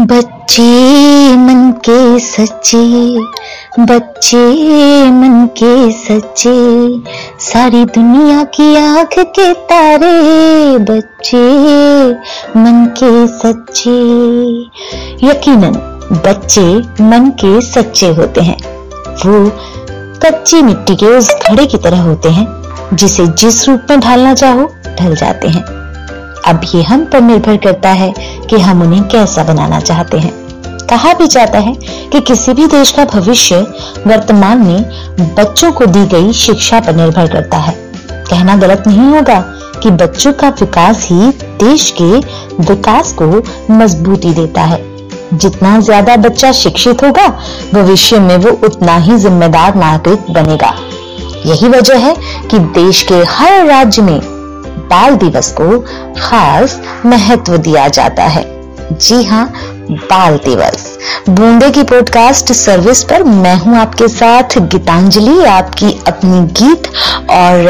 बच्चे मन के सच्चे, बच्चे मन के सच्चे, सारी दुनिया की आँख के तारे, बच्चे मन के सच्चे। यकीनन बच्चे मन के सच्चे होते हैं। वो कच्ची मिट्टी के उस घड़े की तरह होते हैं, जिसे जिस रूप में ढालना चाहो, ढल जाते हैं। अब ये हम पर निर्भर करता है कि हम उन्हें कैसा बनाना चाहते हैं। कहा भी जाता है कि किसी भी देश का भविष्य वर्तमान में बच्चों को दी गई शिक्षा पर निर्भर करता है। कहना गलत नहीं होगा कि बच्चों का विकास ही देश के विकास को मजबूती देता है। जितना ज़्यादा बच्चा शिक्षित होगा, भविष्य में वो उतना ही जिम्मेदार नागरिक बनेगा। यही वजह है कि देश के हर राज्य में बाल दिवस को खास महत्व दिया जाता है। जी हाँ बाल दिवस। बूंदे की पॉडकास्ट सर्विस पर मैं हूँ आपके साथ गीतांजलि, आपकी अपनी गीत। और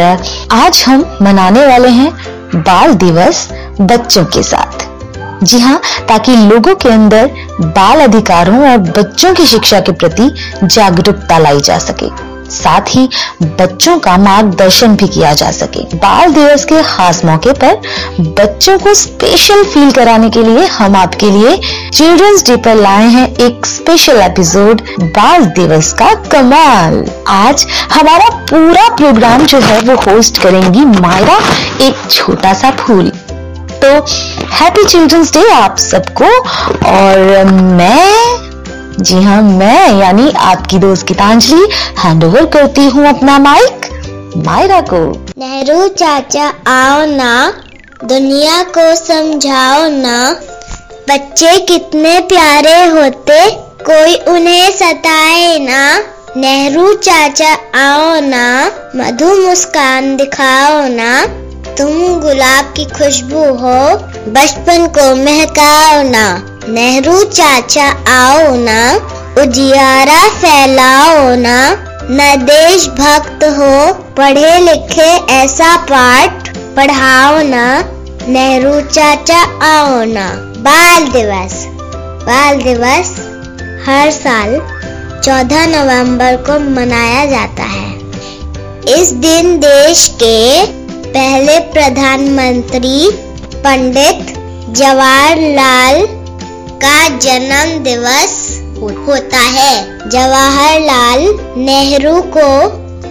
आज हम मनाने वाले हैं बाल दिवस बच्चों के साथ। जी हाँ ताकि लोगों के अंदर बाल अधिकारों और बच्चों की शिक्षा के प्रति जागरूकता लाई जा सके। साथ ही बच्चों का मार्गदर्शन भी किया जा सके। बाल दिवस के खास मौके पर बच्चों को स्पेशल फील कराने के लिए हम आपके लिए चिल्ड्रंस डे पर लाए हैं एक स्पेशल एपिसोड बाल दिवस का कमाल। आज हमारा पूरा प्रोग्राम जो है वो होस्ट करेंगी मायरा, एक छोटा सा फूल। तो हैप्पी चिल्ड्रंस डे आप सबको, और मैं जी हाँ मैं यानी आपकी दोस्त गीतांजलि हैंड ओवर करती हूँ अपना माइक मायरा को। नेहरू चाचा, आओ ना। दुनिया को समझाओ ना। बच्चे कितने प्यारे होते, कोई उन्हें सताए ना। नेहरू चाचा, आओ ना। मधु मुस्कान दिखाओ ना। तुम गुलाब की खुशबू हो, बचपन को महकाओ ना। नेहरू चाचा आओ ना, उजियारा फैलाओ ना। न देश भक्त हो, पढ़े लिखे ऐसा पाठ पढ़ाओ ना। नेहरू चाचा आओ ना। बाल दिवस बाल दिवस हर साल 14 नवंबर को मनाया जाता है। इस दिन देश के पहले प्रधानमंत्री पंडित जवाहरलाल का जन्म दिवस होता है। जवाहरलाल नेहरू को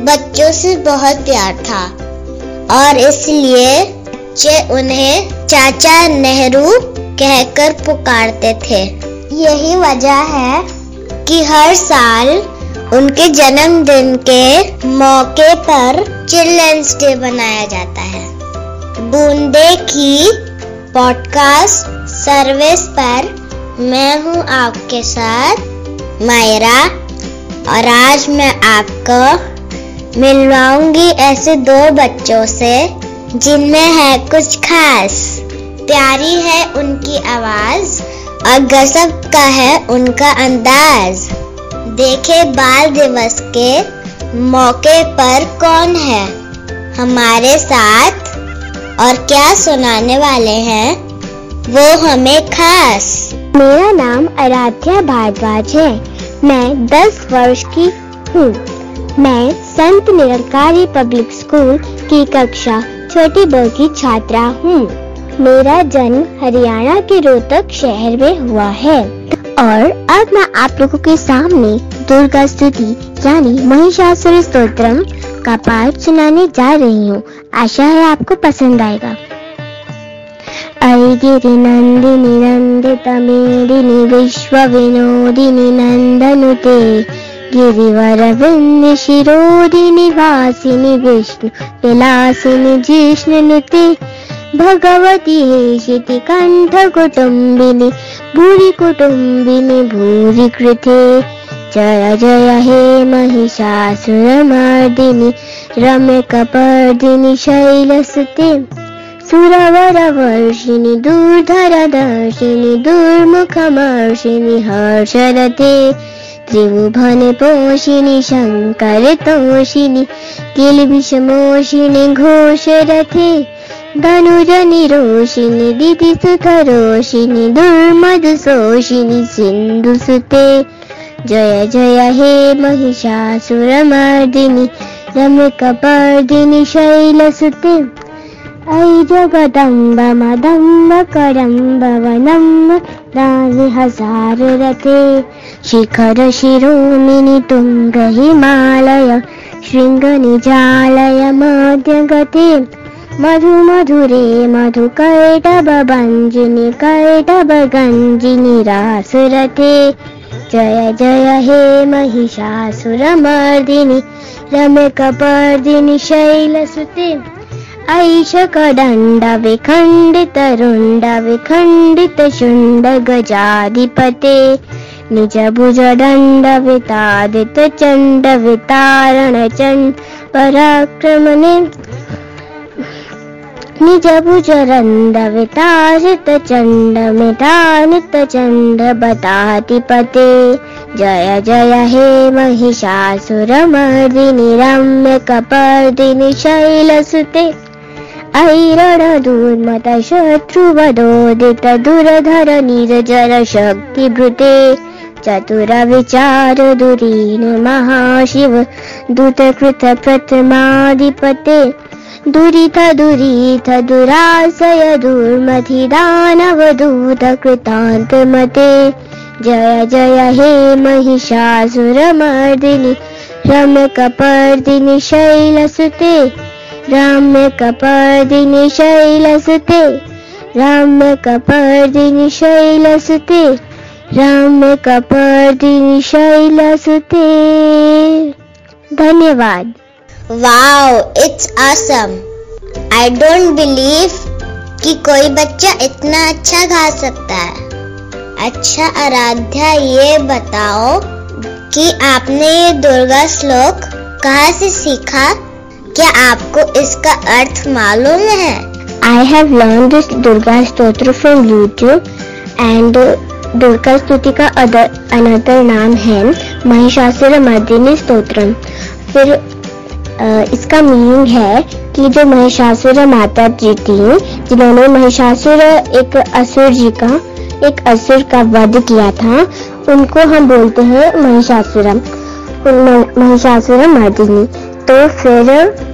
बच्चों से बहुत प्यार था और इसलिए बच्चे उन्हें चाचा नेहरू कहकर पुकारते थे। यही वजह है कि हर साल उनके जन्मदिन के मौके पर चिल्ड्रंस डे मनाया जाता है। बूंदे की पॉडकास्ट सर्विस पर मैं हूँ आपके साथ मायरा और आज मैं आपको मिलवाऊँगी ऐसे दो बच्चों से जिनमें है कुछ खास। प्यारी है उनकी आवाज़ और गजब का है उनका अंदाज। देखे बाल दिवस के मौके पर कौन है हमारे साथ? और क्या सुनाने वाले हैं? वो हमें खास। मेरा नाम आराध्या भारद्वाज है। मैं 10 वर्ष की हूँ। मैं संत निरंकारी पब्लिक स्कूल की कक्षा छोटी ब की छात्रा हूँ। मेरा जन्म हरियाणा के रोहतक शहर में हुआ है। और अब मैं आप लोगों के सामने दुर्गा स्तुति यानी महिषासुर स्तोत्रम का पाठ सुनाने जा रही हूँ। आशा है आपको पसंद आएगा। ऐगिरिनन्दिनि नन्दितमेदिनि विश्वविनोदिनि नन्दनुते गिरिवरवृन्दिशिरोदिनि वासिनि विष्णु विलासिनि जिष्णुनुते भगवति हेशिति कण्ठकुटुम्बिनि भूरि कुटुम्बिनि भूरि कृते जय जय हे महिषासुरमर्दिनि रम्यकपर्दिनि शैलसुते सुरवरवर्षिणि दूर्धरदर्शिनि दुर्मुखमर्षिणि हर्षरते त्रिभुवने पोषिणि शङ्करतोषिणि किलबिषमोषिणि घोषरथे धनुजनि रोषिणि दितिसुधरोषिणि दुर्मधुशोषिणि सिन्धुसुते जय जय हे महिषासुरमर्दिनि रम्यकपर्दिनि शैलसुते ऐ जगदम्ब मदम्ब करम्ब वनम्ब दानिहसाररथे शिखर शिरोमिनि तुङ्ग हिमालय शृङ्गनिजालय मध्यगते। मधु मधुरे मधुकैटभञ्जिनि कैटभगञ्जिनि रासुरथे। जय जय हे महिषासुरमर्दिनि रम्यकपर्दिनि शैलसुते ऐशकदण्ड विखण्डित रुण्ड विखण्डित शुण्ड गजाधिपते निज भुज वितारण चण्ड पराक्रमणे निज भुज रन्द वितासित चण्ड बतातिपते जय जय हे महिषासुरमर्दिनि रम्यकपर्दिनि शैलसुते ऐरणदूर्मत शत्रुवदोदित दुरधर निर्जर शक्तिभृते चतुर विचार दुरीन महाशिव दूतकृत प्रथमाधिपते दुरिथ दुरीथ दुराशय दुर्मथि दानवदूत कृतान्तमते जय जय हे महिषासुरमर्दिनि रम्यकपर्दिनि शैलसुते रम्यकपर्दिनि शैलसुते रम्यकपर्दिनि शैलसुते रम्यकपर्दिनि शैलसुते धन्यवाद। Wow it's awesome. I don't believe कि कोई बच्चा इतना अच्छा गा सकता है। अच्छा आराध्या, ये बताओ कि आपने ये दुर्गा श्लोक कहाँ से सीखा? क्या आपको इसका अर्थ मालूम है? आई have learned this Durga Stotra from YouTube and Durga स्तुति का अदर अनदर नाम है महिषासुर मर्दिनी स्तोत्रम फिर इसका मीनिंग है कि जो महिषासुर माता जी थी जिन्होंने महिषासुर एक असुर जी का एक असुर का वध किया था उनको हम बोलते हैं महिषासुरम महिषासुर मर्दिनी तो फिर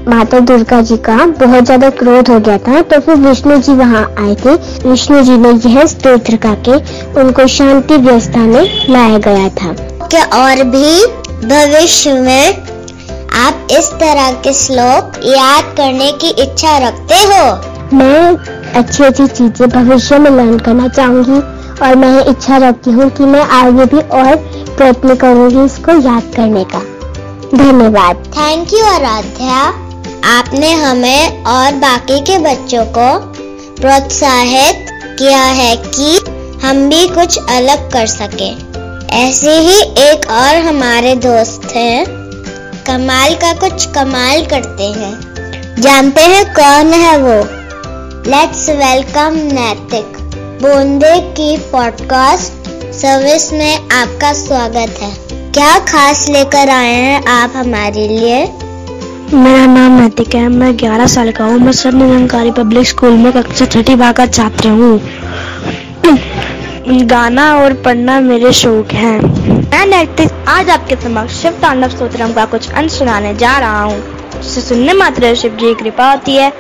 माता दुर्गा जी का बहुत ज़्यादा क्रोध हो गया था तो फिर विष्णु जी वहाँ आए थे। विष्णु जी ने यह स्त्रोत्र गा के उनको शांति व्यवस्था में लाया गया था। क्या और भी भविष्य में आप इस तरह के श्लोक याद करने की इच्छा रखते हो? मैं अच्छी अच्छी चीज़ें भविष्य में लर्न करना चाहूँगी और मैं इच्छा रखती हूँ कि मैं आगे भी और प्रयत्न करूँगी इसको याद करने का। धन्यवाद। थैंक यू आराध्या आपने हमें और बाकी के बच्चों को प्रोत्साहित किया है कि हम भी कुछ अलग कर सके। ऐसे ही एक और हमारे दोस्त हैं, कमाल का कुछ कमाल करते हैं। जानते हैं कौन है वो? लेट्स वेलकम नैतिक बोंदे की पॉडकास्ट सर्विस में आपका स्वागत है। क्या खास लेकर आए हैं आप हमारे लिए? मेरा नाम नैतिक है। मैं 11 साल का हूँ। मैं सर निरंकारी पब्लिक स्कूल में कक्षा छठी भाग का छात्र हूँ। गाना और पढ़ना मेरे शौक हैं। मैं नैतिक आज आपके समक्ष शिव तांडव स्तोत्रम का कुछ अंश सुनाने जा रहा हूँ। सुनने मात्र शिव जी की कृपा होती है।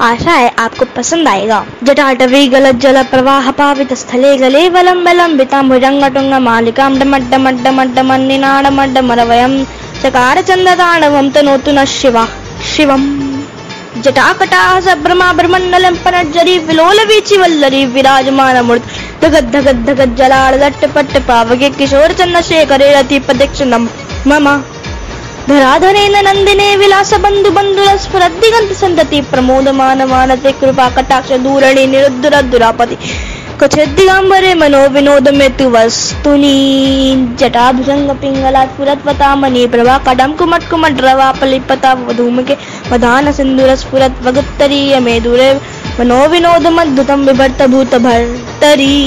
आशा है आपको पसंद आएगा। जटाटवी गलत जल प्रवाह पावित स्थले गले बलम बिताम भुजंग टुंग मालिकाम डमड डमड डमड डमन्निनाड मड्ड मरवयम चकार चंद तांडवम तनोतु न शिवा। शिवम। जटाकटाह सब्रमा ब्रह्मण्डलम पनज्जरी विलोल वीचि वल्लरी विराजमान मूर्त धगत धगत धगत जलाल दट्ट पट्ट पावगे किशोर चंद शेखरे रति प्रदक्षिणम मम। धराधरेन नन्दिने विलास बन्धु बन्धुर स्फुरद्दिगन्त सन्तति प्रमोदमान मानते कृपा कटाक्ष दूरणी निरुद्धुर दुरापति। कछदिगम्बरे मनो विनोद में तु वस्तुनि जटाभुजंग पिंगला स्फुरत्वता मणि प्रभा कटम कुमट कुमट रवा पलिपता धूम के वधान सिंदूर स्फुरत वगुत्तरीय मे दूरे मनो विनोद मद्भुतम बिभर्त भूत भर्तरी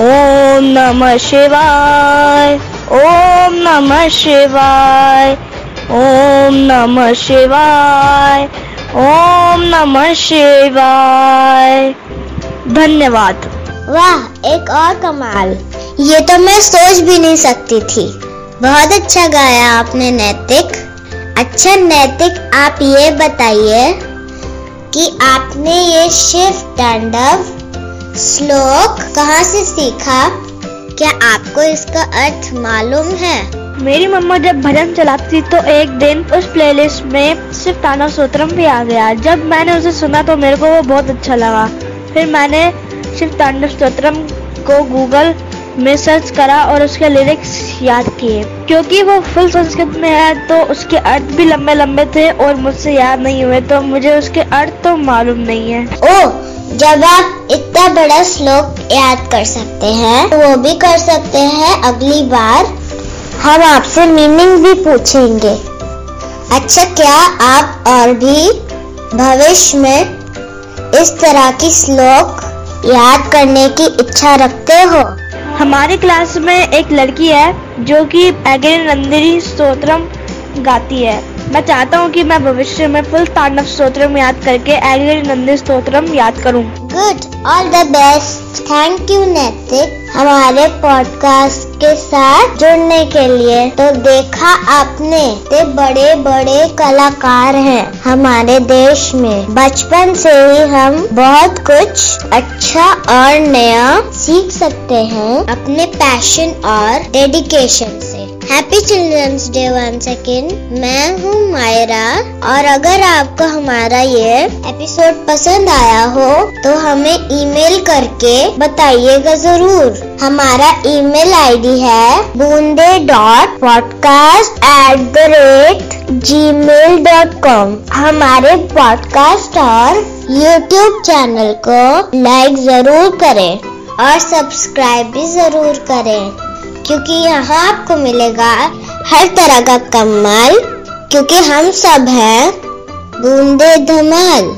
ओम नमः शिवाय। ओम नमः शिवाय। ओम नमः शिवाय। ओम नमः शिवाय। धन्यवाद। वाह, एक और कमाल। ये तो मैं सोच भी नहीं सकती थी। बहुत अच्छा गाया आपने नैतिक। अच्छा नैतिक, आप ये बताइए कि आपने ये शिव तांडव श्लोक कहाँ से सीखा? क्या आपको इसका अर्थ मालूम है? मेरी मम्मा जब भजन चलाती तो एक दिन उस प्लेलिस्ट में सिर्फ़ ताना सोत्रम भी आ गया। जब मैंने उसे सुना तो मेरे को वो बहुत अच्छा लगा। फिर मैंने शिव तांडव सोत्रम को गूगल में सर्च करा और उसके लिरिक्स याद किए। क्योंकि वो फुल संस्कृत में है तो उसके अर्थ भी लंबे लंबे थे और मुझसे याद नहीं हुए तो मुझे उसके अर्थ तो मालूम नहीं है। ओ जब आप इतना बड़ा श्लोक याद कर सकते हैं तो वो भी कर सकते हैं अगली बार। हम आपसे मीनिंग भी पूछेंगे। अच्छा क्या आप और भी भविष्य में इस तरह की श्लोक याद करने की इच्छा रखते हो? हमारी क्लास में एक लड़की है, जो कि अग्नि नंदिनी स्तोत्रम गाती है। मैं चाहता हूँ कि मैं भविष्य में फुल तांडव स्तोत्रम याद करके अग्नि नंदी स्तोत्रम याद करूँ। Good all the best thank you Naitik हमारे पॉडकास्ट के साथ जुड़ने के लिए तो देखा आपने ते बड़े बड़े कलाकार हैं हमारे देश में। बचपन से ही हम बहुत कुछ अच्छा और नया सीख सकते हैं। अपने पैशन और dedication happy children's day one second मैं हूँ मायरा। और अगर आपको हमारा ये एपिसोड पसंद आया हो तो हमें ईमेल करके बताइएगा ज़रूर। हमारा ईमेल आईडी है Boonde dot podcast at the rate Gmail dot com हमारे पॉडकास्ट और यूट्यूब चैनल को लाइक ज़रूर करें और सब्सक्राइब भी ज़रूर करें। क्योंकि यहाँ आपको मिलेगा हर तरह का कमाल, क्योंकि हम सब हैं बूंदे धमाल।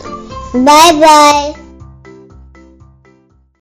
Bye bye.